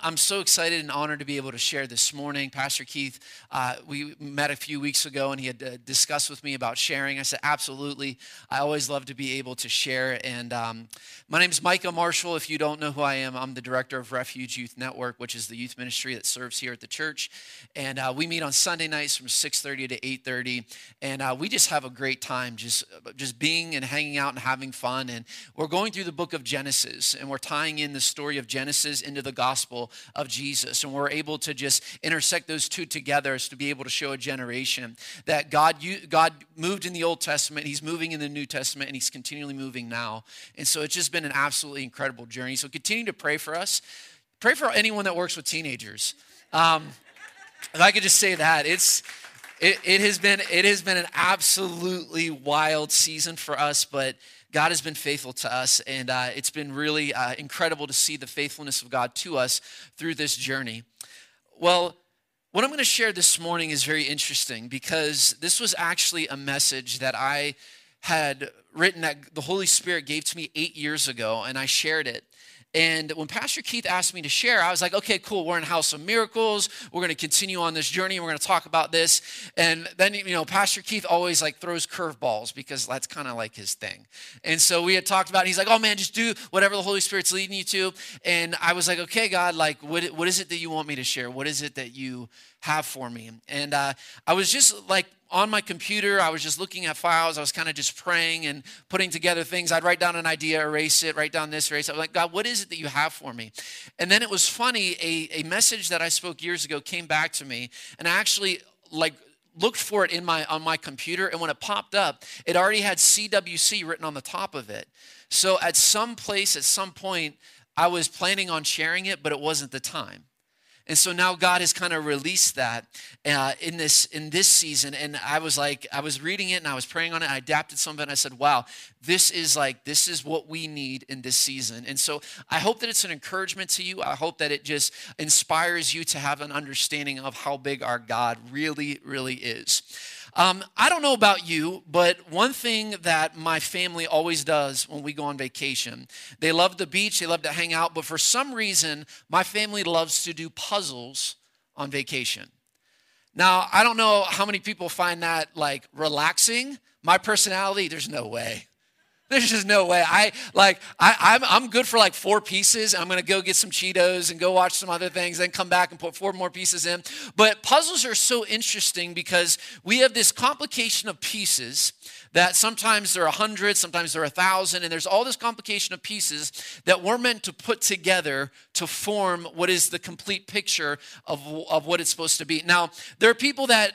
I'm so excited and honored to be able to share this morning. Pastor Keith, uh, we met a few weeks ago and he had uh, discussed with me about sharing. I said, absolutely. I always love to be able to share. And um, my name is Micah Marshall. If you don't know who I am, I'm the director of Refuge Youth Network, which is the youth ministry that serves here at the church. And uh, we meet on Sunday nights from 6.30 to 8.30. And uh, we just have a great time just, just being and hanging out and having fun. And we're going through the book of Genesis and we're tying in the story of Genesis into the gospel of Jesus. And we're able to just intersect those two together as to be able to show a generation that God, God moved in the Old Testament, He's moving in the New Testament, and He's continually moving now. And so it's just been an absolutely incredible journey. So continue to pray for us. Pray for anyone that works with teenagers. Um, if I could just say that, it's it, it has been it has been an absolutely wild season for us, but God has been faithful to us, and uh, it's been really uh, incredible to see the faithfulness of God to us through this journey. Well, what I'm going to share this morning is very interesting because this was actually a message that I had written that the Holy Spirit gave to me eight years ago, and I shared it. And when Pastor Keith asked me to share, I was like, okay, cool. We're in House of Miracles. We're going to continue on this journey. We're going to talk about this. And then, you know, Pastor Keith always like throws curveballs because that's kind of like his thing. And so we had talked about it. He's like, oh man, just do whatever the Holy Spirit's leading you to. And I was like, okay, God, like, what, what is it that you want me to share? What is it that you have for me? And uh, I was just like on my computer, I was just looking at files. I was kind of just praying and putting together things. I'd write down an idea, erase it, write down this, erase it. I was like, God, what is it that you have for me? And then it was funny, a, a message that I spoke years ago came back to me, and I actually like looked for it in my on my computer, and when it popped up, it already had CWC written on the top of it. So at some place, at some point, I was planning on sharing it, but it wasn't the time. And so now God has kind of released that uh, in this in this season. And I was like, I was reading it and I was praying on it. I adapted some of it. And I said, wow, this is like this is what we need in this season. And so I hope that it's an encouragement to you. I hope that it just inspires you to have an understanding of how big our God really, really is. Um, I don't know about you, but one thing that my family always does when we go on vacation, they love the beach, they love to hang out, but for some reason, my family loves to do puzzles on vacation. Now, I don't know how many people find that like relaxing. My personality, there's no way. There's just no way. I like I, I'm I'm good for like four pieces. I'm gonna go get some Cheetos and go watch some other things, then come back and put four more pieces in. But puzzles are so interesting because we have this complication of pieces that sometimes there are a hundred, sometimes there are a thousand, and there's all this complication of pieces that we're meant to put together to form what is the complete picture of, of what it's supposed to be. Now, there are people that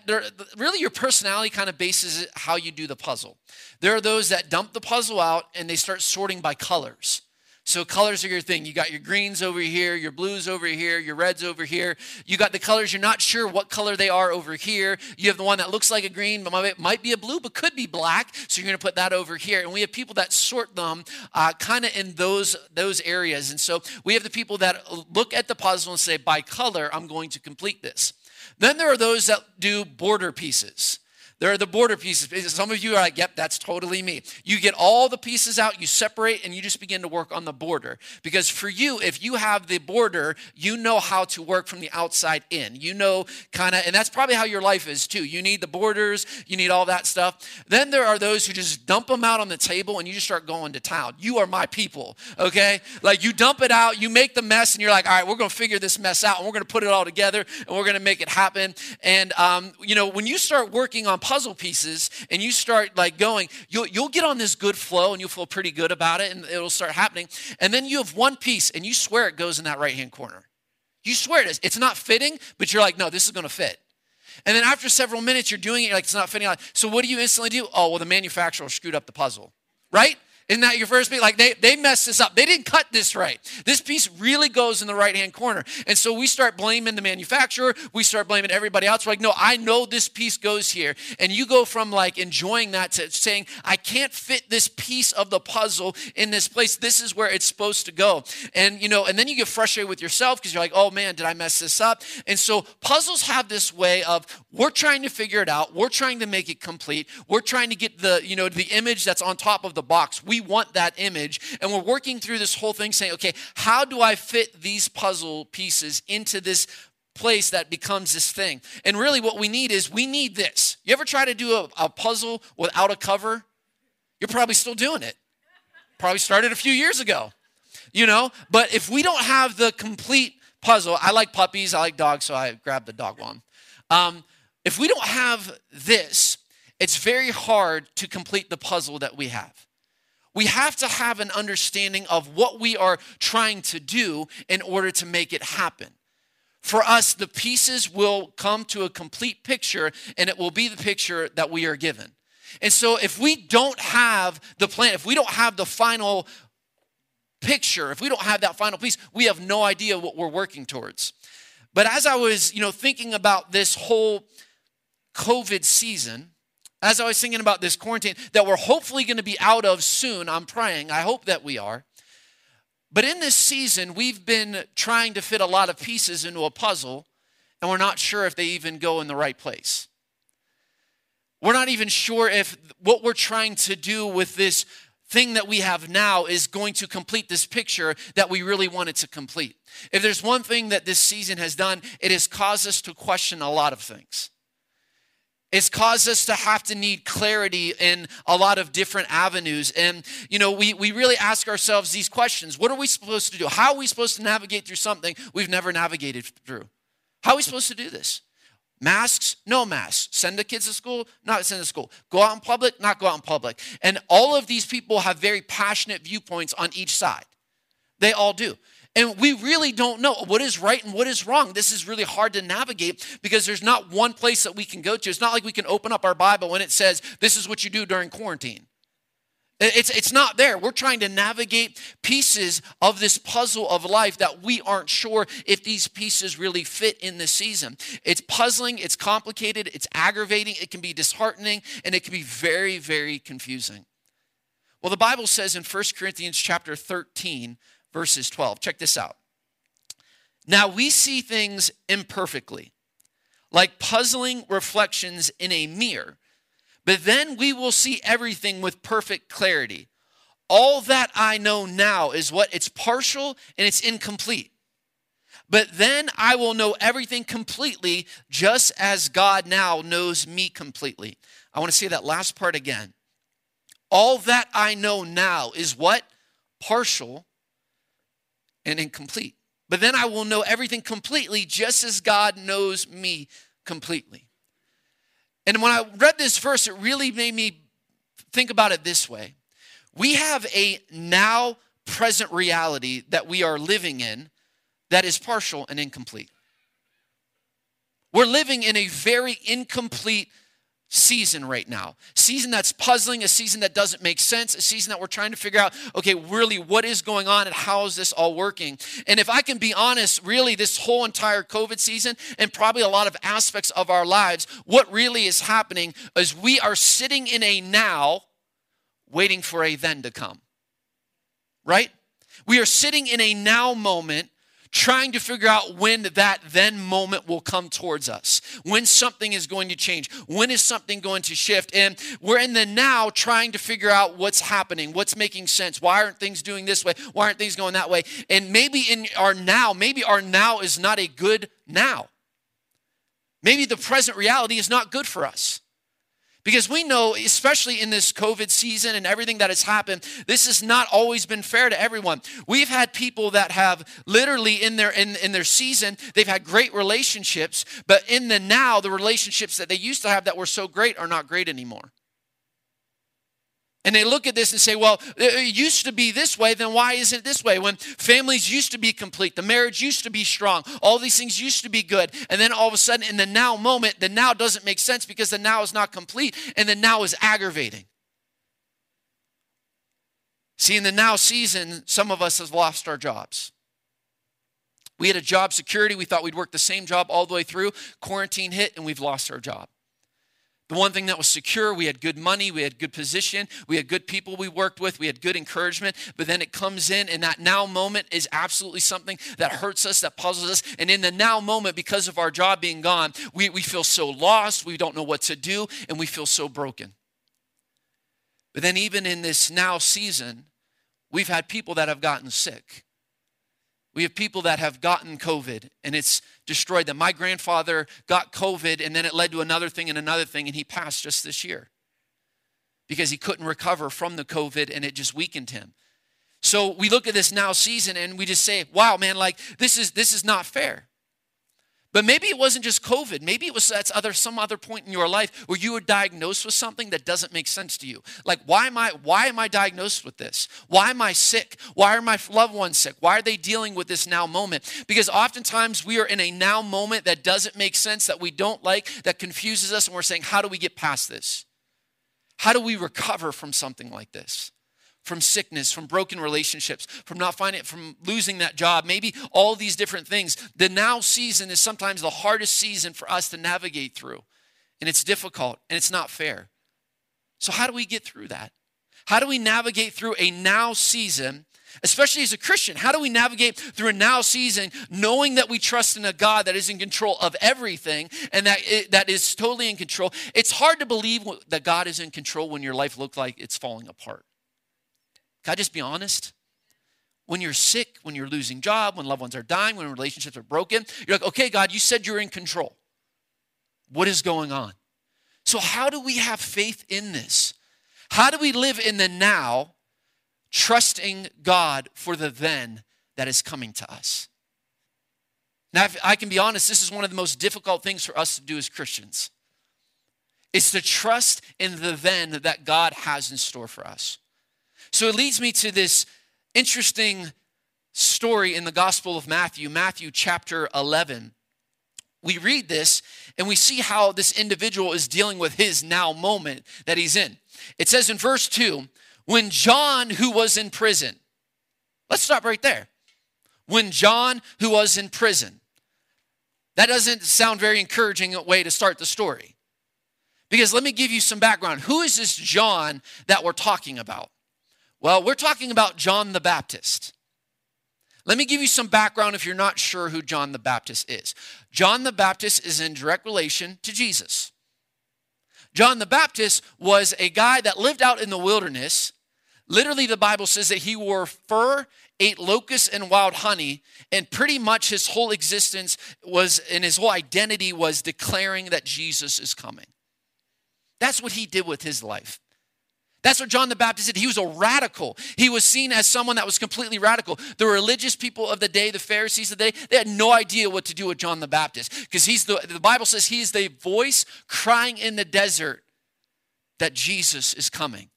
really your personality kind of bases how you do the puzzle. There are those that dump the puzzle out and they start sorting by colors. So colors are your thing. You got your greens over here, your blues over here, your reds over here. You got the colors you're not sure what color they are over here. You have the one that looks like a green, but might be a blue, but could be black. So you're going to put that over here. And we have people that sort them uh, kind of in those those areas. And so we have the people that look at the puzzle and say, by color, I'm going to complete this. Then there are those that do border pieces. There are the border pieces. Some of you are like, yep, that's totally me. You get all the pieces out, you separate, and you just begin to work on the border. Because for you, if you have the border, you know how to work from the outside in. You know, kind of, and that's probably how your life is too. You need the borders, you need all that stuff. Then there are those who just dump them out on the table and you just start going to town. You are my people, okay? Like you dump it out, you make the mess, and you're like, all right, we're gonna figure this mess out and we're gonna put it all together and we're gonna make it happen. And, um, you know, when you start working on puzzle pieces and you start like going, you'll, you'll get on this good flow and you'll feel pretty good about it and it'll start happening. And then you have one piece and you swear it goes in that right hand corner. You swear it is. It's not fitting, but you're like, no, this is going to fit. And then after several minutes, you're doing it, you're like, it's not fitting. So what do you instantly do? Oh, well, the manufacturer screwed up the puzzle, right? Isn't that your first piece? Like they, they messed this up. They didn't cut this right. This piece really goes in the right hand corner. And so we start blaming the manufacturer. We start blaming everybody else. We're like, no, I know this piece goes here. And you go from like enjoying that to saying, I can't fit this piece of the puzzle in this place. This is where it's supposed to go. And you know, and then you get frustrated with yourself because you're like, oh man, did I mess this up? And so puzzles have this way of we're trying to figure it out. We're trying to make it complete. We're trying to get the, you know, the image that's on top of the box. We we want that image. And we're working through this whole thing saying, okay, how do I fit these puzzle pieces into this place that becomes this thing? And really, what we need is we need this. You ever try to do a, a puzzle without a cover? You're probably still doing it. Probably started a few years ago, you know? But if we don't have the complete puzzle, I like puppies, I like dogs, so I grabbed the dog one. Um, if we don't have this, it's very hard to complete the puzzle that we have. We have to have an understanding of what we are trying to do in order to make it happen. For us, the pieces will come to a complete picture, and it will be the picture that we are given. And so, if we don't have the plan, if we don't have the final picture, if we don't have that final piece, we have no idea what we're working towards. But as I was, you know, thinking about this whole COVID season, as I was thinking about this quarantine that we're hopefully going to be out of soon, I'm praying, I hope that we are. But in this season, we've been trying to fit a lot of pieces into a puzzle, and we're not sure if they even go in the right place. We're not even sure if what we're trying to do with this thing that we have now is going to complete this picture that we really wanted to complete. If there's one thing that this season has done, it has caused us to question a lot of things. It's caused us to have to need clarity in a lot of different avenues. And, you know, we, we really ask ourselves these questions What are we supposed to do? How are we supposed to navigate through something we've never navigated through? How are we supposed to do this? Masks, no masks. Send the kids to school, not send to school. Go out in public, not go out in public. And all of these people have very passionate viewpoints on each side. They all do. And we really don't know what is right and what is wrong. This is really hard to navigate because there's not one place that we can go to. It's not like we can open up our Bible and it says, this is what you do during quarantine. It's, it's not there. We're trying to navigate pieces of this puzzle of life that we aren't sure if these pieces really fit in this season. It's puzzling, it's complicated, it's aggravating, it can be disheartening, and it can be very, very confusing. Well, the Bible says in 1 Corinthians chapter 13, verses 12. Check this out. Now we see things imperfectly, like puzzling reflections in a mirror, but then we will see everything with perfect clarity. All that I know now is what? It's partial and it's incomplete. But then I will know everything completely, just as God now knows me completely. I want to say that last part again. All that I know now is what? Partial and incomplete. But then I will know everything completely, just as God knows me completely. And when I read this verse, it really made me think about it this way We have a now present reality that we are living in that is partial and incomplete. We're living in a very incomplete season right now. Season that's puzzling, a season that doesn't make sense, a season that we're trying to figure out, okay, really what is going on and how is this all working? And if I can be honest, really this whole entire COVID season and probably a lot of aspects of our lives, what really is happening is we are sitting in a now waiting for a then to come. Right? We are sitting in a now moment trying to figure out when that then moment will come towards us, when something is going to change, when is something going to shift. And we're in the now trying to figure out what's happening, what's making sense, why aren't things doing this way, why aren't things going that way. And maybe in our now, maybe our now is not a good now. Maybe the present reality is not good for us. Because we know, especially in this COVID season and everything that has happened, this has not always been fair to everyone. We've had people that have literally in their in, in their season, they've had great relationships, but in the now, the relationships that they used to have that were so great are not great anymore. And they look at this and say, well, it used to be this way, then why isn't it this way? When families used to be complete, the marriage used to be strong, all these things used to be good. And then all of a sudden, in the now moment, the now doesn't make sense because the now is not complete and the now is aggravating. See, in the now season, some of us have lost our jobs. We had a job security. We thought we'd work the same job all the way through. Quarantine hit, and we've lost our job. The one thing that was secure, we had good money, we had good position, we had good people we worked with, we had good encouragement, but then it comes in and that now moment is absolutely something that hurts us, that puzzles us. And in the now moment, because of our job being gone, we, we feel so lost, we don't know what to do, and we feel so broken. But then, even in this now season, we've had people that have gotten sick. We have people that have gotten COVID and it's destroyed them. My grandfather got COVID and then it led to another thing and another thing, and he passed just this year because he couldn't recover from the COVID and it just weakened him. So we look at this now season and we just say, wow, man, like this is this is not fair. But maybe it wasn't just COVID. Maybe it was that's other some other point in your life where you were diagnosed with something that doesn't make sense to you. Like why am I why am I diagnosed with this? Why am I sick? Why are my loved ones sick? Why are they dealing with this now moment? Because oftentimes we are in a now moment that doesn't make sense, that we don't like, that confuses us, and we're saying, how do we get past this? How do we recover from something like this? From sickness, from broken relationships, from not finding it, from losing that job, maybe all these different things. The now season is sometimes the hardest season for us to navigate through. And it's difficult and it's not fair. So, how do we get through that? How do we navigate through a now season, especially as a Christian? How do we navigate through a now season knowing that we trust in a God that is in control of everything and that, it, that is totally in control? It's hard to believe that God is in control when your life looks like it's falling apart. Can I just be honest? When you're sick, when you're losing job, when loved ones are dying, when relationships are broken, you're like, okay, God, you said you're in control. What is going on? So, how do we have faith in this? How do we live in the now, trusting God for the then that is coming to us? Now, I can be honest, this is one of the most difficult things for us to do as Christians. It's to trust in the then that God has in store for us. So it leads me to this interesting story in the Gospel of Matthew, Matthew chapter 11. We read this and we see how this individual is dealing with his now moment that he's in. It says in verse 2 when John, who was in prison, let's stop right there. When John, who was in prison, that doesn't sound very encouraging way to start the story. Because let me give you some background. Who is this John that we're talking about? Well, we're talking about John the Baptist. Let me give you some background if you're not sure who John the Baptist is. John the Baptist is in direct relation to Jesus. John the Baptist was a guy that lived out in the wilderness. Literally, the Bible says that he wore fur, ate locusts and wild honey, and pretty much his whole existence was, and his whole identity was declaring that Jesus is coming. That's what he did with his life. That's what John the Baptist did. He was a radical. He was seen as someone that was completely radical. The religious people of the day, the Pharisees of the day, they had no idea what to do with John the Baptist because he's the, the Bible says he's the voice crying in the desert that Jesus is coming.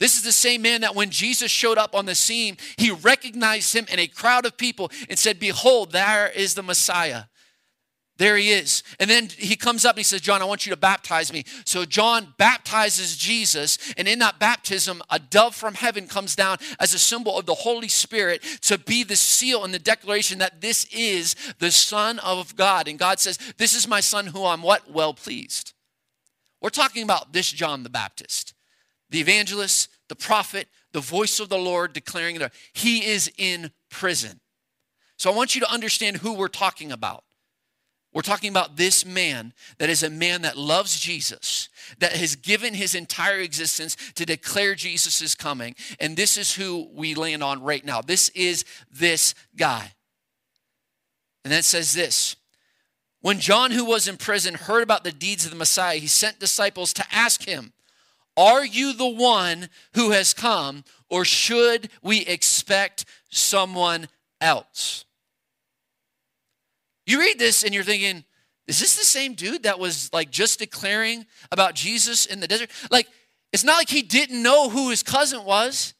This is the same man that when Jesus showed up on the scene, he recognized him in a crowd of people and said, Behold, there is the Messiah. There he is. And then he comes up and he says, John, I want you to baptize me. So John baptizes Jesus. And in that baptism, a dove from heaven comes down as a symbol of the Holy Spirit to be the seal and the declaration that this is the Son of God. And God says, This is my son who I'm what? Well pleased. We're talking about this John the Baptist, the evangelist, the prophet, the voice of the Lord declaring that he is in prison. So I want you to understand who we're talking about. We're talking about this man that is a man that loves Jesus, that has given his entire existence to declare Jesus is coming. And this is who we land on right now. This is this guy. And then says this When John, who was in prison, heard about the deeds of the Messiah, he sent disciples to ask him, Are you the one who has come, or should we expect someone else? You read this and you're thinking, is this the same dude that was like just declaring about Jesus in the desert? Like, it's not like he didn't know who his cousin was.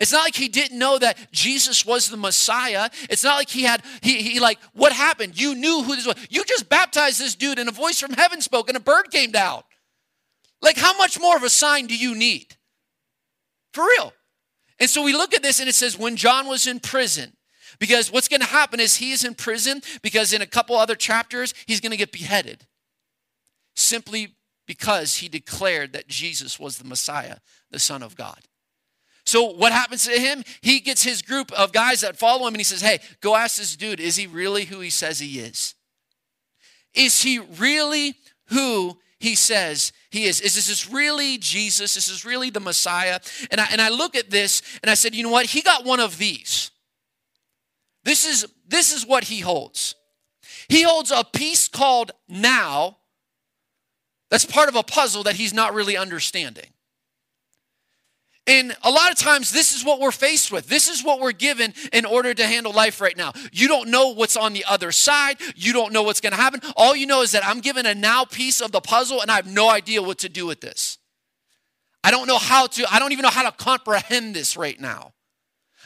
It's not like he didn't know that Jesus was the Messiah. It's not like he had, he, he like, what happened? You knew who this was. You just baptized this dude and a voice from heaven spoke and a bird came down. Like, how much more of a sign do you need? For real. And so we look at this and it says, when John was in prison, because what's going to happen is he is in prison because in a couple other chapters, he's going to get beheaded simply because he declared that Jesus was the Messiah, the Son of God. So what happens to him? He gets his group of guys that follow him and he says, Hey, go ask this dude, is he really who he says he is? Is he really who he says he is. Is this really Jesus? Is this really the Messiah? And I, and I look at this and I said, you know what? He got one of these. This is, this is what he holds. He holds a piece called now that's part of a puzzle that he's not really understanding. And a lot of times, this is what we're faced with. This is what we're given in order to handle life right now. You don't know what's on the other side. You don't know what's going to happen. All you know is that I'm given a now piece of the puzzle, and I have no idea what to do with this. I don't know how to, I don't even know how to comprehend this right now.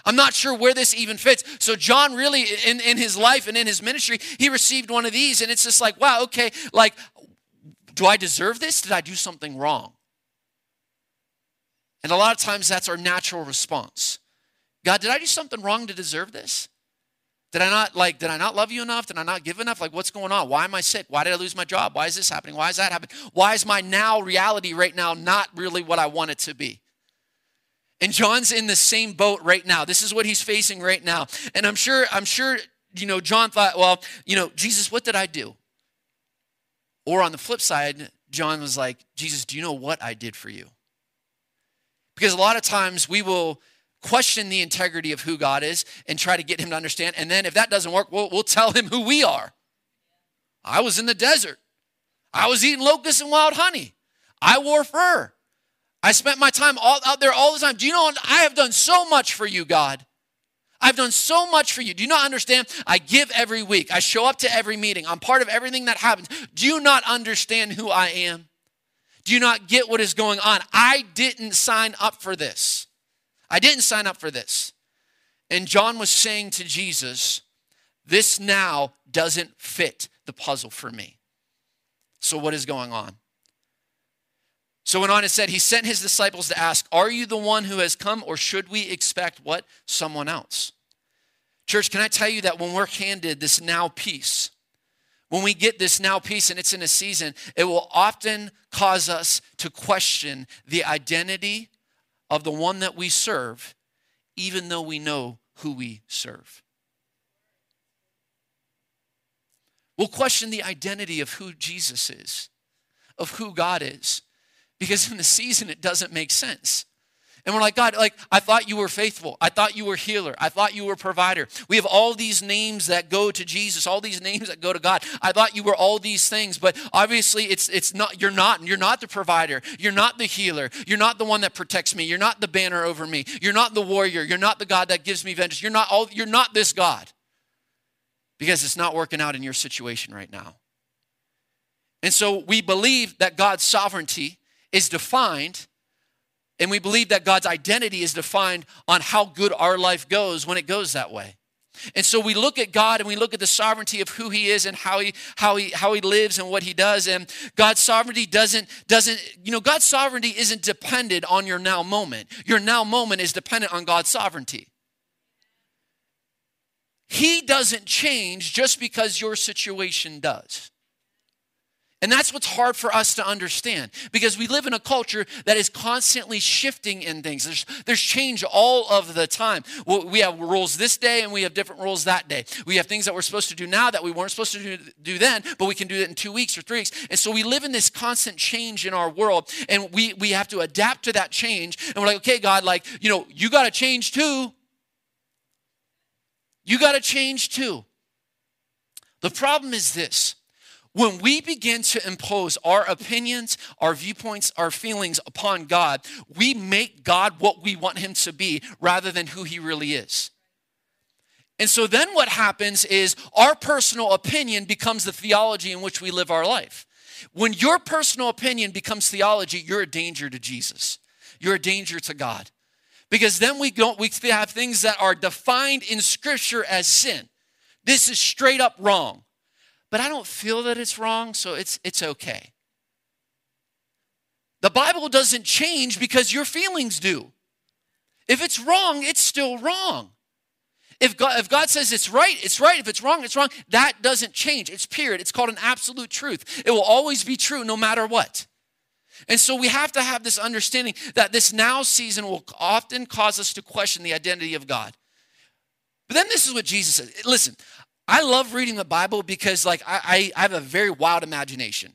I'm not sure where this even fits. So, John really, in, in his life and in his ministry, he received one of these, and it's just like, wow, okay, like, do I deserve this? Did I do something wrong? And a lot of times that's our natural response. God, did I do something wrong to deserve this? Did I not like did I not love you enough? Did I not give enough? Like what's going on? Why am I sick? Why did I lose my job? Why is this happening? Why is that happening? Why is my now reality right now not really what I want it to be? And John's in the same boat right now. This is what he's facing right now. And I'm sure I'm sure you know John thought, well, you know, Jesus, what did I do? Or on the flip side, John was like, Jesus, do you know what I did for you? Because a lot of times we will question the integrity of who God is and try to get him to understand. And then if that doesn't work, we'll, we'll tell him who we are. I was in the desert. I was eating locusts and wild honey. I wore fur. I spent my time all, out there all the time. Do you know I have done so much for you, God? I've done so much for you. Do you not understand? I give every week. I show up to every meeting. I'm part of everything that happens. Do you not understand who I am? Do you not get what is going on? I didn't sign up for this. I didn't sign up for this. And John was saying to Jesus, This now doesn't fit the puzzle for me. So, what is going on? So went on and said, He sent his disciples to ask, Are you the one who has come, or should we expect what? Someone else. Church, can I tell you that when we're handed this now piece, when we get this now piece and it's in a season, it will often cause us to question the identity of the one that we serve, even though we know who we serve. We'll question the identity of who Jesus is, of who God is, because in the season it doesn't make sense. And we're like, God, like, I thought you were faithful. I thought you were healer. I thought you were provider. We have all these names that go to Jesus, all these names that go to God. I thought you were all these things, but obviously it's it's not you're not. You're not the provider. You're not the healer. You're not the one that protects me. You're not the banner over me. You're not the warrior. You're not the God that gives me vengeance. You're not all you're not this God. Because it's not working out in your situation right now. And so we believe that God's sovereignty is defined and we believe that God's identity is defined on how good our life goes when it goes that way. And so we look at God and we look at the sovereignty of who he is and how he how he how he lives and what he does and God's sovereignty doesn't doesn't you know God's sovereignty isn't dependent on your now moment. Your now moment is dependent on God's sovereignty. He doesn't change just because your situation does. And that's what's hard for us to understand because we live in a culture that is constantly shifting in things. There's, there's change all of the time. We have rules this day and we have different rules that day. We have things that we're supposed to do now that we weren't supposed to do, do then, but we can do it in two weeks or three weeks. And so we live in this constant change in our world and we, we have to adapt to that change. And we're like, okay, God, like, you know, you got to change too. You got to change too. The problem is this when we begin to impose our opinions, our viewpoints, our feelings upon God, we make God what we want him to be rather than who he really is. And so then what happens is our personal opinion becomes the theology in which we live our life. When your personal opinion becomes theology, you're a danger to Jesus. You're a danger to God. Because then we don't we have things that are defined in scripture as sin. This is straight up wrong but I don't feel that it's wrong, so it's, it's okay. The Bible doesn't change because your feelings do. If it's wrong, it's still wrong. If God, if God says it's right, it's right. If it's wrong, it's wrong. That doesn't change. It's period. It's called an absolute truth. It will always be true no matter what. And so we have to have this understanding that this now season will often cause us to question the identity of God. But then this is what Jesus says. Listen, I love reading the Bible because, like, I, I have a very wild imagination.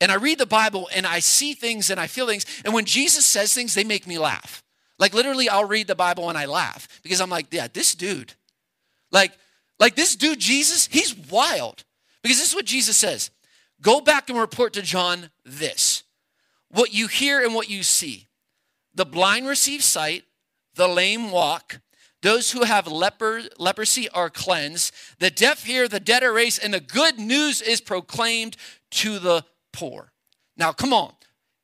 And I read the Bible and I see things and I feel things. And when Jesus says things, they make me laugh. Like literally, I'll read the Bible and I laugh because I'm like, yeah, this dude, like, like this dude, Jesus, he's wild. Because this is what Jesus says. Go back and report to John this. What you hear and what you see. The blind receive sight, the lame walk, those who have leper, leprosy are cleansed, the deaf hear, the dead are raised, and the good news is proclaimed to the poor. Now, come on.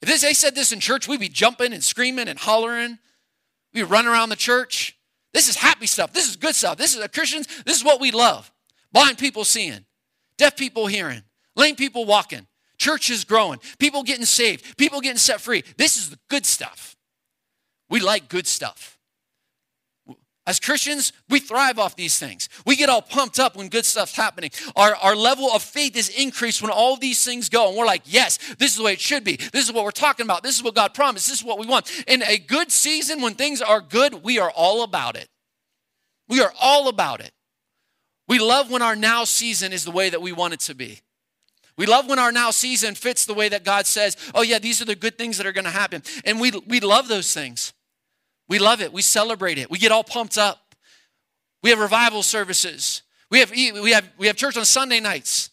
If this, they said this in church, we'd be jumping and screaming and hollering. We'd run around the church. This is happy stuff. This is good stuff. This is a Christians. This is what we love. Blind people seeing, deaf people hearing, lame people walking, churches growing, people getting saved, people getting set free. This is the good stuff. We like good stuff. As Christians, we thrive off these things. We get all pumped up when good stuff's happening. Our, our level of faith is increased when all these things go. And we're like, yes, this is the way it should be. This is what we're talking about. This is what God promised. This is what we want. In a good season, when things are good, we are all about it. We are all about it. We love when our now season is the way that we want it to be. We love when our now season fits the way that God says, oh, yeah, these are the good things that are going to happen. And we, we love those things. We love it. We celebrate it. We get all pumped up. We have revival services. We have, we have, we have church on Sunday nights.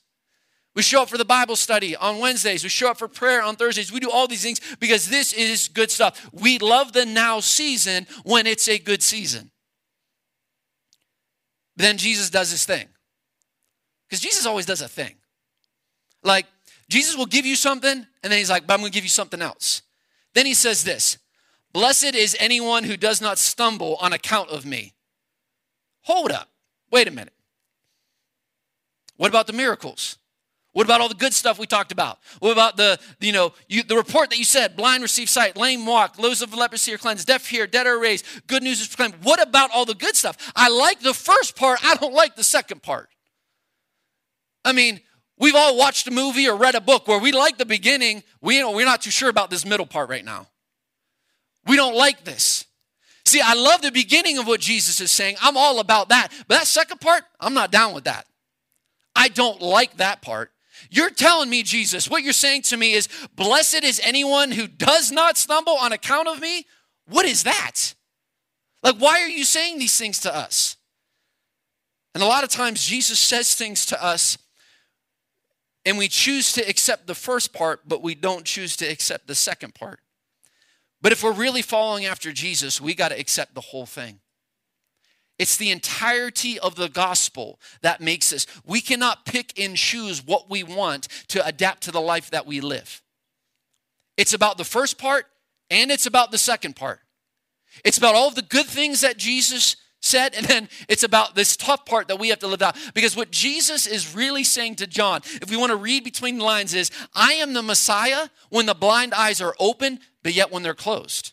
We show up for the Bible study on Wednesdays. We show up for prayer on Thursdays. We do all these things because this is good stuff. We love the now season when it's a good season. Then Jesus does his thing. Because Jesus always does a thing. Like, Jesus will give you something, and then he's like, but I'm going to give you something else. Then he says this Blessed is anyone who does not stumble on account of me. Hold up. Wait a minute. What about the miracles? What about all the good stuff we talked about? What about the, you know, you, the report that you said, blind receive sight, lame walk, those of leprosy are cleansed, deaf hear, dead are raised, good news is proclaimed. What about all the good stuff? I like the first part, I don't like the second part. I mean, we've all watched a movie or read a book where we like the beginning, we, you know, we're not too sure about this middle part right now. We don't like this. See, I love the beginning of what Jesus is saying. I'm all about that. But that second part, I'm not down with that. I don't like that part. You're telling me, Jesus, what you're saying to me is, blessed is anyone who does not stumble on account of me? What is that? Like, why are you saying these things to us? And a lot of times, Jesus says things to us, and we choose to accept the first part, but we don't choose to accept the second part. But if we're really following after Jesus, we got to accept the whole thing. It's the entirety of the gospel that makes us. We cannot pick and choose what we want to adapt to the life that we live. It's about the first part and it's about the second part. It's about all the good things that Jesus said, and then it's about this tough part that we have to live out. Because what Jesus is really saying to John, if we want to read between the lines, is I am the Messiah when the blind eyes are open, but yet when they're closed.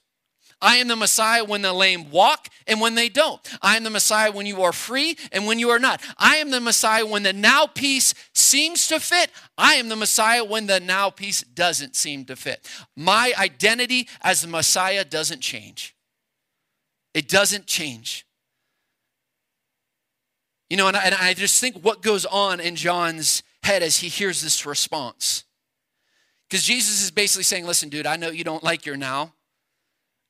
I am the Messiah when the lame walk and when they don't. I am the Messiah when you are free and when you are not. I am the Messiah when the now piece seems to fit. I am the Messiah when the now piece doesn't seem to fit. My identity as the Messiah doesn't change. It doesn't change. You know, and I, and I just think what goes on in John's head as he hears this response. Because Jesus is basically saying, listen, dude, I know you don't like your now,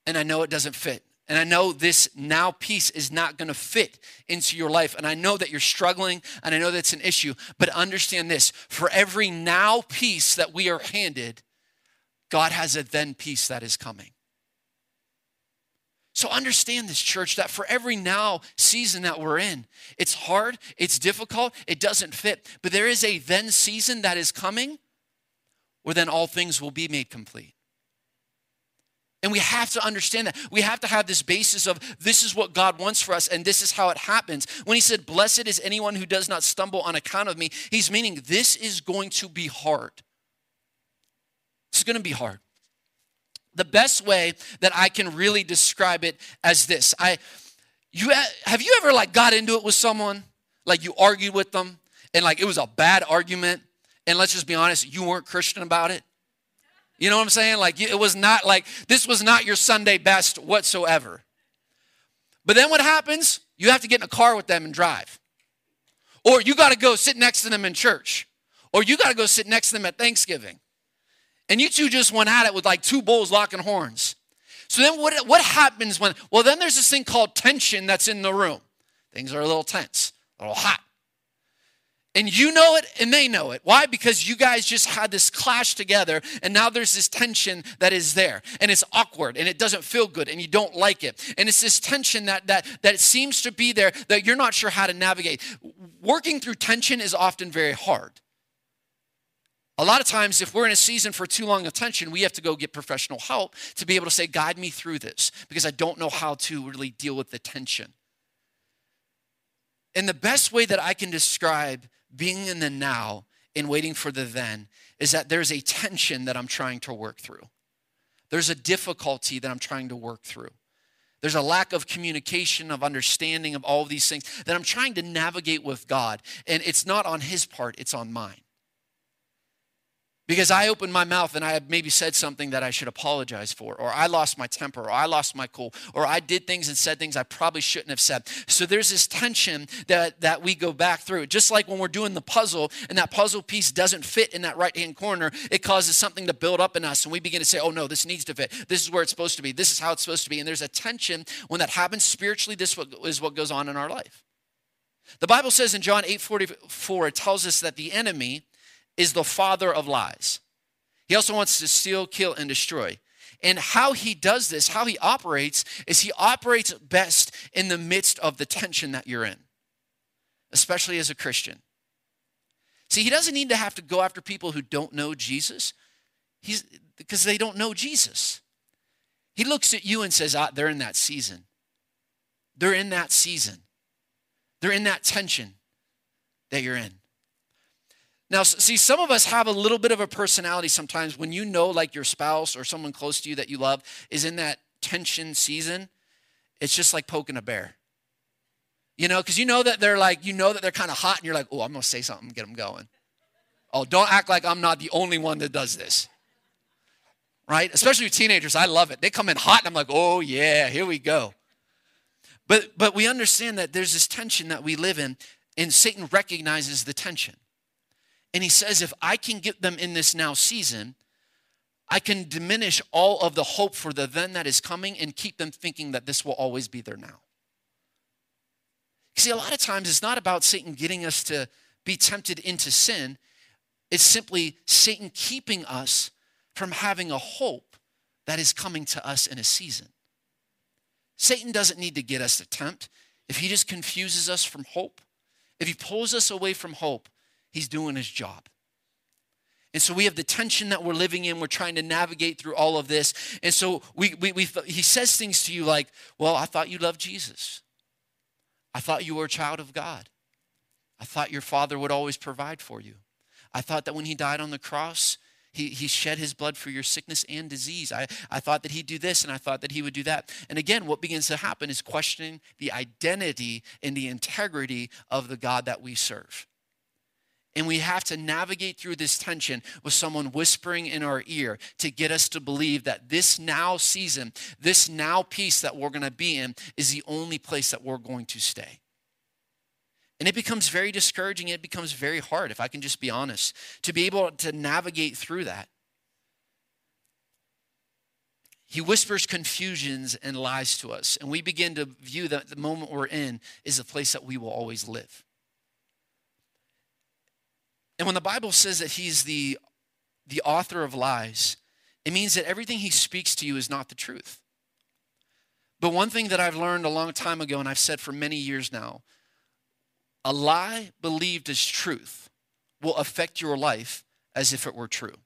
and I know it doesn't fit. And I know this now piece is not going to fit into your life. And I know that you're struggling, and I know that's an issue. But understand this for every now piece that we are handed, God has a then piece that is coming. So understand this, church, that for every now season that we're in, it's hard, it's difficult, it doesn't fit, but there is a then season that is coming where then all things will be made complete. And we have to understand that. We have to have this basis of this is what God wants for us and this is how it happens. When he said, Blessed is anyone who does not stumble on account of me, he's meaning this is going to be hard. It's going to be hard the best way that I can really describe it as this. I you have you ever like got into it with someone? Like you argued with them and like it was a bad argument and let's just be honest, you weren't Christian about it. You know what I'm saying? Like it was not like this was not your Sunday best whatsoever. But then what happens? You have to get in a car with them and drive. Or you got to go sit next to them in church. Or you got to go sit next to them at Thanksgiving. And you two just went at it with like two bulls locking horns. So then what, what happens when, well, then there's this thing called tension that's in the room. Things are a little tense, a little hot. And you know it and they know it. Why? Because you guys just had this clash together and now there's this tension that is there. And it's awkward and it doesn't feel good and you don't like it. And it's this tension that that that seems to be there that you're not sure how to navigate. Working through tension is often very hard. A lot of times, if we're in a season for too long of tension, we have to go get professional help to be able to say, Guide me through this because I don't know how to really deal with the tension. And the best way that I can describe being in the now and waiting for the then is that there's a tension that I'm trying to work through. There's a difficulty that I'm trying to work through. There's a lack of communication, of understanding of all of these things that I'm trying to navigate with God. And it's not on His part, it's on mine because I opened my mouth and I have maybe said something that I should apologize for, or I lost my temper, or I lost my cool, or I did things and said things I probably shouldn't have said. So there's this tension that, that we go back through. Just like when we're doing the puzzle and that puzzle piece doesn't fit in that right hand corner, it causes something to build up in us. And we begin to say, oh no, this needs to fit. This is where it's supposed to be. This is how it's supposed to be. And there's a tension when that happens spiritually, this is what goes on in our life. The Bible says in John 8 44, it tells us that the enemy, is the father of lies. He also wants to steal, kill, and destroy. And how he does this, how he operates, is he operates best in the midst of the tension that you're in, especially as a Christian. See, he doesn't need to have to go after people who don't know Jesus He's, because they don't know Jesus. He looks at you and says, ah, they're in that season. They're in that season. They're in that tension that you're in. Now, see, some of us have a little bit of a personality sometimes when you know, like your spouse or someone close to you that you love is in that tension season. It's just like poking a bear. You know, because you know that they're like, you know that they're kind of hot, and you're like, oh, I'm going to say something, get them going. Oh, don't act like I'm not the only one that does this. Right? Especially with teenagers, I love it. They come in hot, and I'm like, oh, yeah, here we go. But, but we understand that there's this tension that we live in, and Satan recognizes the tension. And he says, if I can get them in this now season, I can diminish all of the hope for the then that is coming and keep them thinking that this will always be there now. See, a lot of times it's not about Satan getting us to be tempted into sin, it's simply Satan keeping us from having a hope that is coming to us in a season. Satan doesn't need to get us to tempt. If he just confuses us from hope, if he pulls us away from hope, he's doing his job. And so we have the tension that we're living in. We're trying to navigate through all of this. And so we, we, we, he says things to you like, Well, I thought you loved Jesus. I thought you were a child of God. I thought your father would always provide for you. I thought that when he died on the cross, he, he shed his blood for your sickness and disease. I, I thought that he'd do this and I thought that he would do that. And again, what begins to happen is questioning the identity and the integrity of the God that we serve. And we have to navigate through this tension with someone whispering in our ear to get us to believe that this now season, this now piece that we're going to be in, is the only place that we're going to stay. And it becomes very discouraging. It becomes very hard, if I can just be honest, to be able to navigate through that. He whispers confusions and lies to us, and we begin to view that the moment we're in is the place that we will always live. And when the Bible says that he's the, the author of lies, it means that everything he speaks to you is not the truth. But one thing that I've learned a long time ago, and I've said for many years now a lie believed as truth will affect your life as if it were true.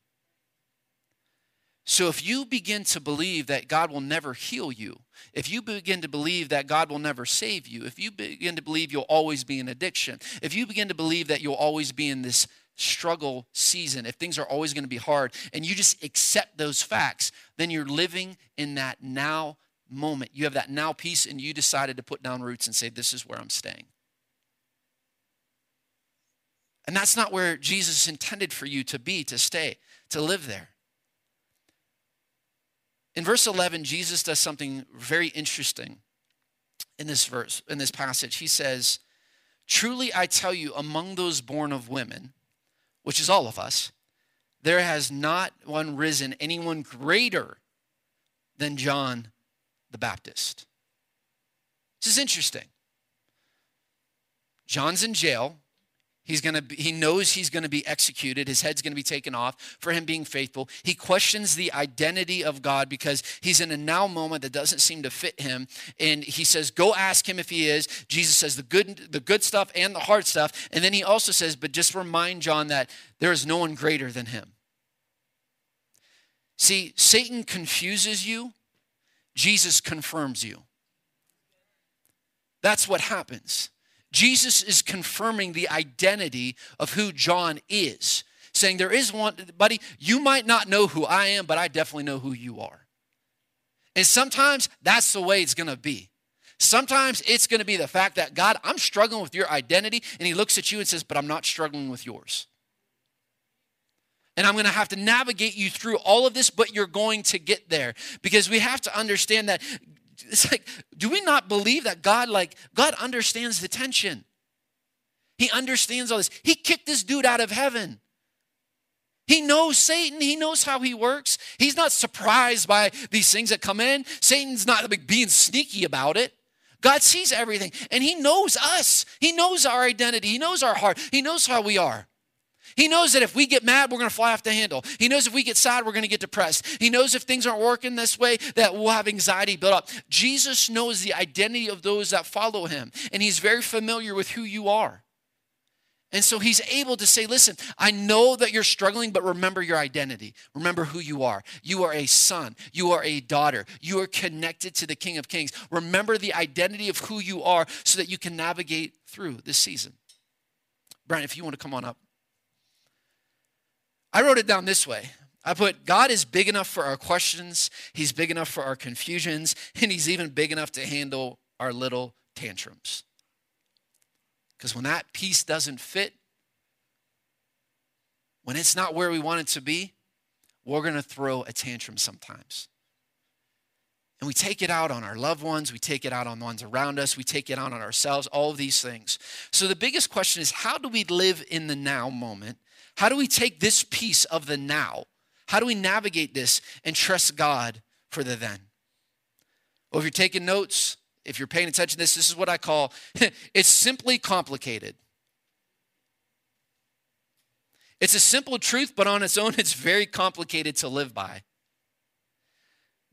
So if you begin to believe that God will never heal you, if you begin to believe that God will never save you, if you begin to believe you'll always be in addiction, if you begin to believe that you'll always be in this struggle season, if things are always going to be hard, and you just accept those facts, then you're living in that now moment. You have that now piece, and you decided to put down roots and say, This is where I'm staying. And that's not where Jesus intended for you to be, to stay, to live there. In verse 11, Jesus does something very interesting in this verse, in this passage. He says, Truly I tell you, among those born of women, which is all of us, there has not one risen anyone greater than John the Baptist. This is interesting. John's in jail. He's gonna he knows he's to be executed. His head's to be taken off for him being faithful. He questions the identity of God because he's in a now moment that doesn't seem to fit him. And he says, Go ask him if he is. Jesus says the good, the good stuff and the hard stuff. And then he also says, But just remind John that there is no one greater than him. See, Satan confuses you, Jesus confirms you. That's what happens. Jesus is confirming the identity of who John is, saying, There is one, buddy, you might not know who I am, but I definitely know who you are. And sometimes that's the way it's gonna be. Sometimes it's gonna be the fact that, God, I'm struggling with your identity, and He looks at you and says, But I'm not struggling with yours. And I'm going to have to navigate you through all of this, but you're going to get there because we have to understand that it's like, do we not believe that God, like, God understands the tension? He understands all this. He kicked this dude out of heaven. He knows Satan. He knows how he works. He's not surprised by these things that come in. Satan's not like being sneaky about it. God sees everything and he knows us. He knows our identity. He knows our heart. He knows how we are. He knows that if we get mad, we're going to fly off the handle. He knows if we get sad, we're going to get depressed. He knows if things aren't working this way, that we'll have anxiety built up. Jesus knows the identity of those that follow him, and he's very familiar with who you are. And so he's able to say, Listen, I know that you're struggling, but remember your identity. Remember who you are. You are a son. You are a daughter. You are connected to the King of Kings. Remember the identity of who you are so that you can navigate through this season. Brian, if you want to come on up. I wrote it down this way. I put, God is big enough for our questions, He's big enough for our confusions, and He's even big enough to handle our little tantrums. Because when that piece doesn't fit, when it's not where we want it to be, we're going to throw a tantrum sometimes. And we take it out on our loved ones, we take it out on the ones around us, we take it out on ourselves, all of these things. So the biggest question is how do we live in the now moment how do we take this piece of the now? How do we navigate this and trust God for the then? Well, if you're taking notes, if you're paying attention to this, this is what I call it's simply complicated. It's a simple truth, but on its own, it's very complicated to live by.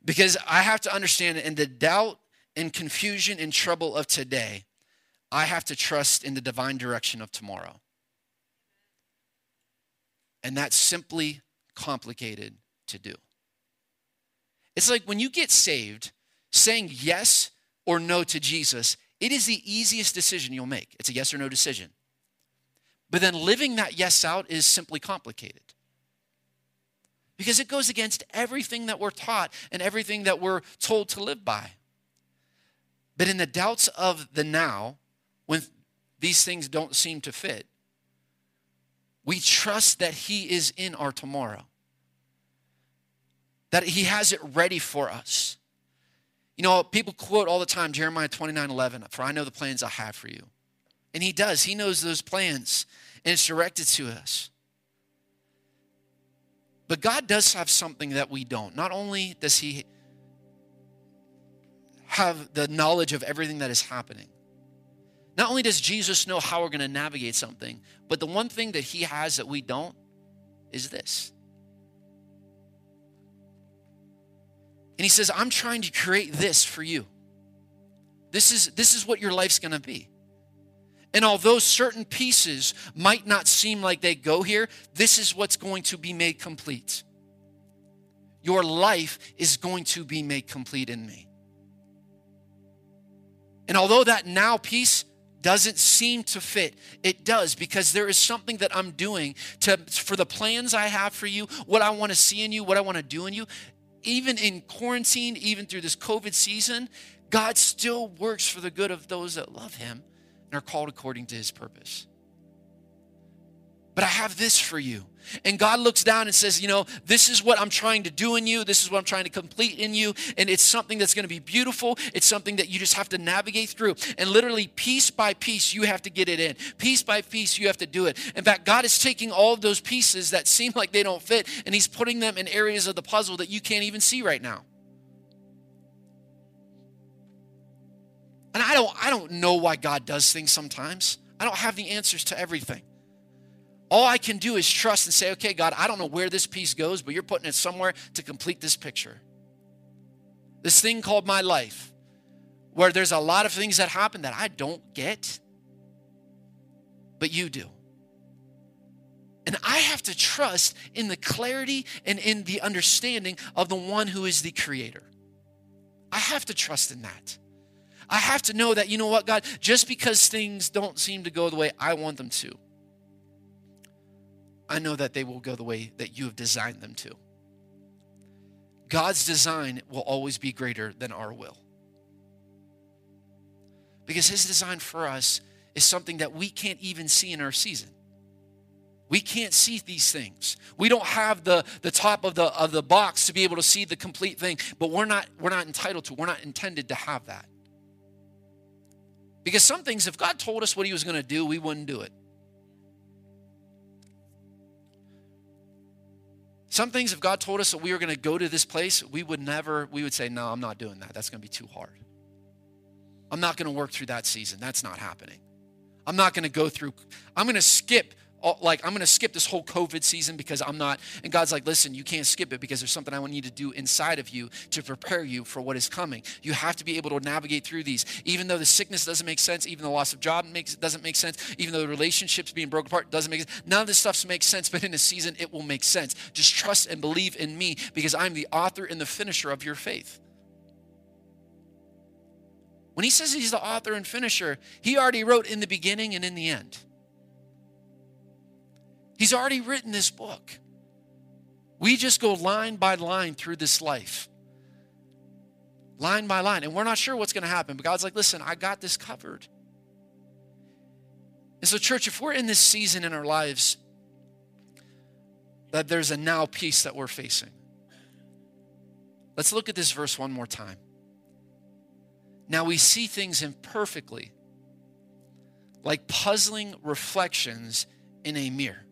Because I have to understand in the doubt and confusion and trouble of today, I have to trust in the divine direction of tomorrow. And that's simply complicated to do. It's like when you get saved, saying yes or no to Jesus, it is the easiest decision you'll make. It's a yes or no decision. But then living that yes out is simply complicated. Because it goes against everything that we're taught and everything that we're told to live by. But in the doubts of the now, when these things don't seem to fit, we trust that He is in our tomorrow, that He has it ready for us. You know, people quote all the time Jeremiah 29 11, for I know the plans I have for you. And He does, He knows those plans, and it's directed to us. But God does have something that we don't. Not only does He have the knowledge of everything that is happening, not only does Jesus know how we're going to navigate something, but the one thing that he has that we don't is this. And he says, I'm trying to create this for you. This is, this is what your life's going to be. And although certain pieces might not seem like they go here, this is what's going to be made complete. Your life is going to be made complete in me. And although that now piece doesn't seem to fit. It does because there is something that i'm doing to for the plans i have for you what i want to see in you what i want to do in you. Even in quarantine even through this covid season god still works for the good of those that love him and are called according to his purpose. But I have this for you. And God looks down and says, You know, this is what I'm trying to do in you. This is what I'm trying to complete in you. And it's something that's going to be beautiful. It's something that you just have to navigate through. And literally, piece by piece, you have to get it in. Piece by piece, you have to do it. In fact, God is taking all of those pieces that seem like they don't fit and He's putting them in areas of the puzzle that you can't even see right now. And I don't, I don't know why God does things sometimes. I don't have the answers to everything. All I can do is trust and say, okay, God, I don't know where this piece goes, but you're putting it somewhere to complete this picture. This thing called my life, where there's a lot of things that happen that I don't get, but you do. And I have to trust in the clarity and in the understanding of the one who is the creator. I have to trust in that. I have to know that, you know what, God, just because things don't seem to go the way I want them to, I know that they will go the way that you have designed them to. God's design will always be greater than our will. Because his design for us is something that we can't even see in our season. We can't see these things. We don't have the, the top of the of the box to be able to see the complete thing, but we're not we're not entitled to. We're not intended to have that. Because some things, if God told us what he was going to do, we wouldn't do it. Some things, if God told us that we were going to go to this place, we would never, we would say, no, I'm not doing that. That's going to be too hard. I'm not going to work through that season. That's not happening. I'm not going to go through, I'm going to skip like I'm going to skip this whole COVID season because I'm not. And God's like, listen, you can't skip it because there's something I want you to do inside of you to prepare you for what is coming. You have to be able to navigate through these, even though the sickness doesn't make sense, even the loss of job makes doesn't make sense, even though the relationships being broken apart doesn't make sense. None of this stuff makes sense, but in a season it will make sense. Just trust and believe in me because I'm the author and the finisher of your faith. When he says he's the author and finisher, he already wrote in the beginning and in the end. He's already written this book. We just go line by line through this life. Line by line. And we're not sure what's going to happen, but God's like, listen, I got this covered. And so, church, if we're in this season in our lives that there's a now piece that we're facing, let's look at this verse one more time. Now we see things imperfectly, like puzzling reflections in a mirror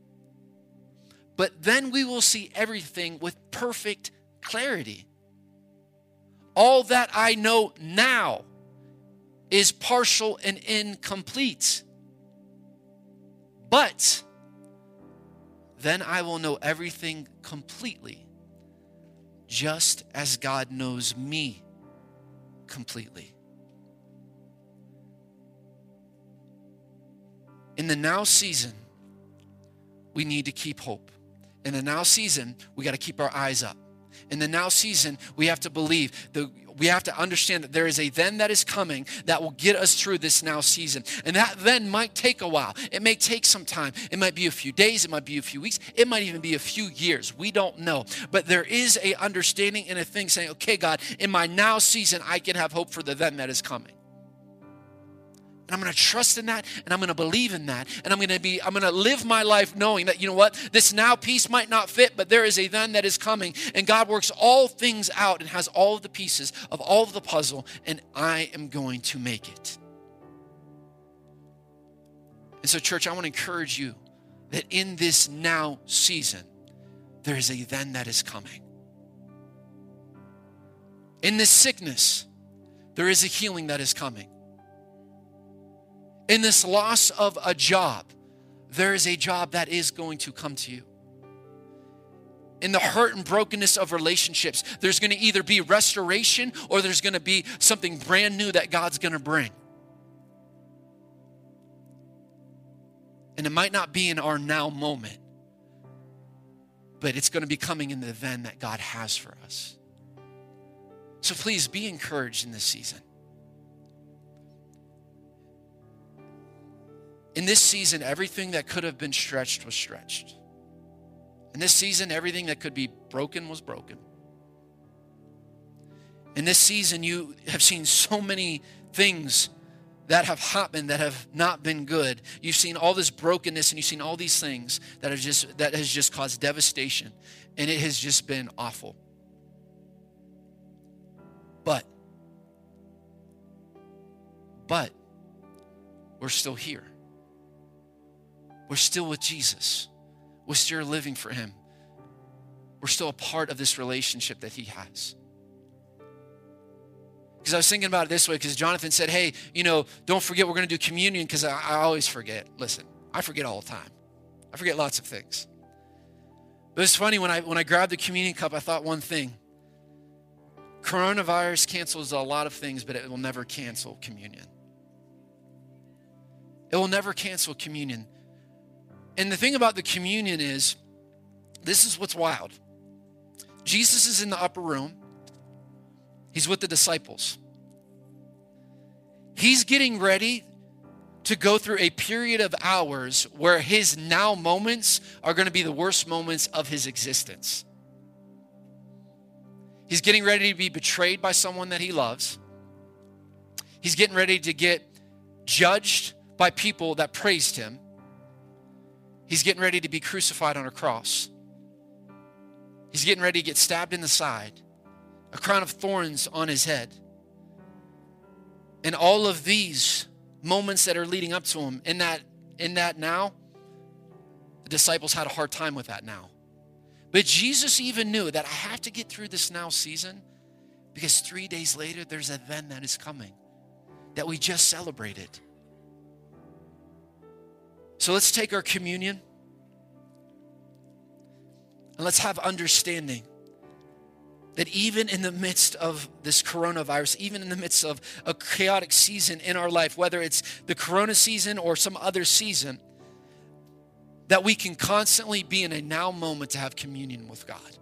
but then we will see everything with perfect clarity. All that I know now is partial and incomplete. But then I will know everything completely, just as God knows me completely. In the now season, we need to keep hope. In the now season, we got to keep our eyes up. In the now season, we have to believe that we have to understand that there is a then that is coming that will get us through this now season. And that then might take a while. It may take some time. It might be a few days, it might be a few weeks, it might even be a few years. We don't know. But there is a understanding and a thing saying, "Okay, God, in my now season, I can have hope for the then that is coming." And I'm going to trust in that and I'm going to believe in that. And I'm going to be, I'm going to live my life knowing that, you know what, this now piece might not fit, but there is a then that is coming. And God works all things out and has all of the pieces of all of the puzzle, and I am going to make it. And so, church, I want to encourage you that in this now season, there is a then that is coming. In this sickness, there is a healing that is coming in this loss of a job, there is a job that is going to come to you. In the hurt and brokenness of relationships, there's going to either be restoration or there's going to be something brand new that God's going to bring. And it might not be in our now moment, but it's going to be coming in the then that God has for us. So please be encouraged in this season. In this season, everything that could have been stretched was stretched. In this season, everything that could be broken was broken. In this season, you have seen so many things that have happened that have not been good. You've seen all this brokenness and you've seen all these things that have just that has just caused devastation and it has just been awful. But but we're still here. We're still with Jesus. We're still living for him. We're still a part of this relationship that he has. Because I was thinking about it this way, because Jonathan said, hey, you know, don't forget we're going to do communion, because I, I, always forget. Listen, I forget all the time. I forget lots of things. But it's funny, when I, when I grabbed the communion cup, I thought one thing. Coronavirus cancels a lot of things, but it will never cancel communion. It will never cancel communion. And the thing about the communion is, this is what's wild. Jesus is in the upper room. He's with the disciples. He's getting ready to go through a period of hours where his now moments are going to be the worst moments of his existence. He's getting ready to be betrayed by someone that he loves. He's getting ready to get judged by people that praised him. He's getting ready to be crucified on a cross. He's getting ready to get stabbed in the side a crown of thorns on his head. And all of these moments that are leading up to him, in that, in that now, the disciples had a hard time with that now. But Jesus even knew that I have to get through this now season because three days later, there's a then that is coming that we just celebrated. So let's take our communion and let's have understanding that even in the midst of this coronavirus, even in the midst of a chaotic season in our life, whether it's the corona season or some other season, that we can constantly be in a now moment to have communion with God.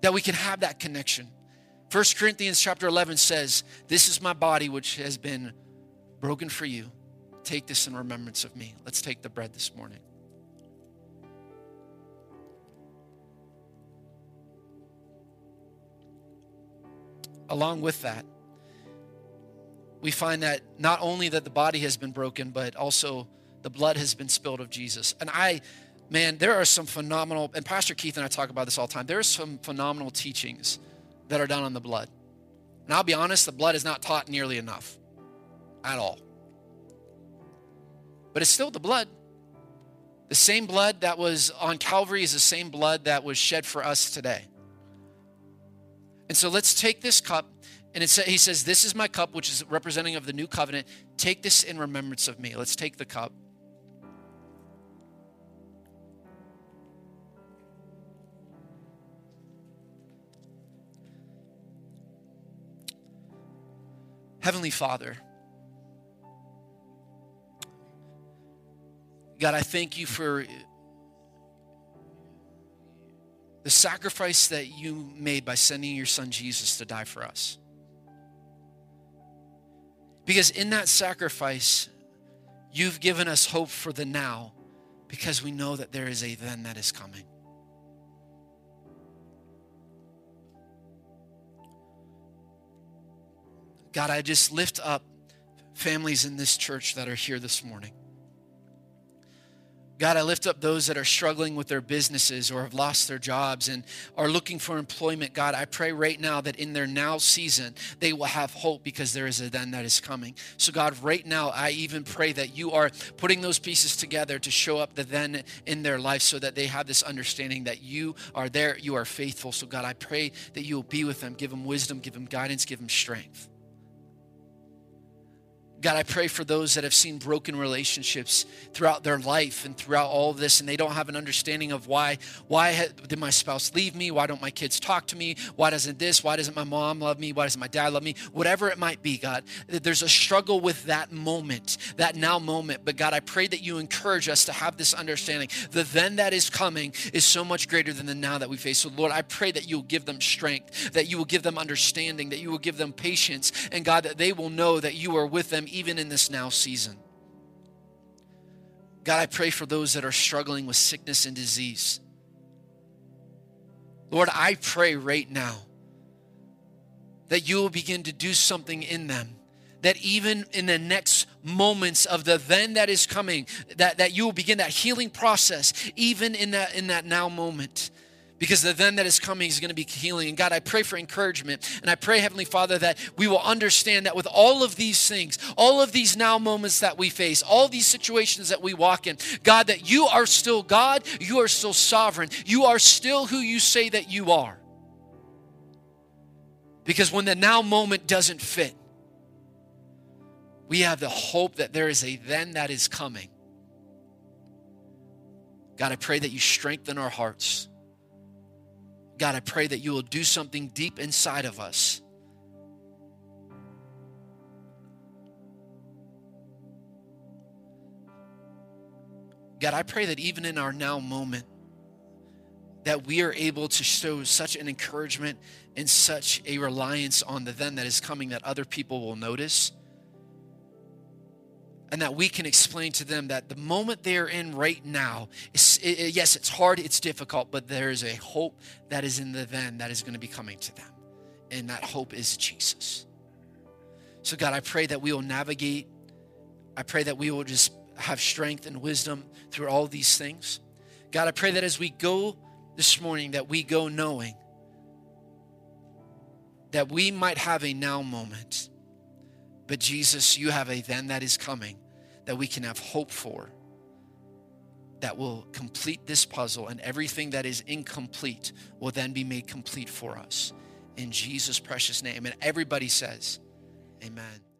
That we can have that connection. 1 Corinthians chapter 11 says, This is my body which has been broken for you. Take this in remembrance of me. Let's take the bread this morning. along with that, we find that not only that the body has been broken, but also the blood has been spilled of Jesus. And I, man, there are some phenomenal, and Pastor Keith and I talk about this all the time. There are some phenomenal teachings that are done on the blood. And I'll be honest, the blood is not taught nearly enough at all. But it's still the blood. The same blood that was on Calvary is the same blood that was shed for us today. And so let's take this cup, and it sa- he says, This is my cup, which is representing of the new covenant. Take this in remembrance of me. Let's take the cup. Heavenly Father, God, I thank you for the sacrifice that you made by sending your son Jesus to die for us. Because in that sacrifice, you've given us hope for the now because we know that there is a then that is coming. God, I just lift up families in this church that are here this morning. God, I lift up those that are struggling with their businesses or have lost their jobs and are looking for employment. God, I pray right now that in their now season, they will have hope because there is a then that is coming. So, God, right now, I even pray that you are putting those pieces together to show up the then in their life so that they have this understanding that you are there, you are faithful. So, God, I pray that you will be with them, give them wisdom, give them guidance, give them strength. God, I pray for those that have seen broken relationships throughout their life and throughout all of this, and they don't have an understanding of why. Why did my spouse leave me? Why don't my kids talk to me? Why doesn't this? Why doesn't my mom love me? Why doesn't my dad love me? Whatever it might be, God, there's a struggle with that moment, that now moment. But God, I pray that you encourage us to have this understanding. The then that is coming is so much greater than the now that we face. So, Lord, I pray that you will give them strength, that you will give them understanding, that you will give them patience, and God, that they will know that you are with them even in this now season. God, I pray for those that are struggling with sickness and disease. Lord, I pray right now that you will begin to do something in them that even in the next moments of the then that is coming, that, that you will begin that healing process, even in that in that now moment because the then that is coming is going to be healing. And God, I pray for encouragement. And I pray, Heavenly Father, that we will understand that with all of these things, all of these now moments that we face, all these situations that we walk in, God, that you are still God, you are still sovereign, you are still who you say that you are. Because when the now moment doesn't fit, we have the hope that there is a then that is coming. God, I pray that you strengthen our hearts. God, I pray that you will do something deep inside of us. God, I pray that even in our now moment, that we are able to show such an encouragement and such a reliance on the then that is coming that other people will notice and that we can explain to them that the moment they're in right now, it, yes, it's hard, it's difficult, but there is a hope that is in the then that is going to be coming to them. And that hope is Jesus. So, God, I pray that we will navigate. I pray that we will just have strength and wisdom through all these things. God, I pray that as we go this morning, that we go knowing that we might have a now moment. But Jesus, you have a then that is coming that we can have hope for that will complete this puzzle, and everything that is incomplete will then be made complete for us. In Jesus' precious name. And everybody says, Amen.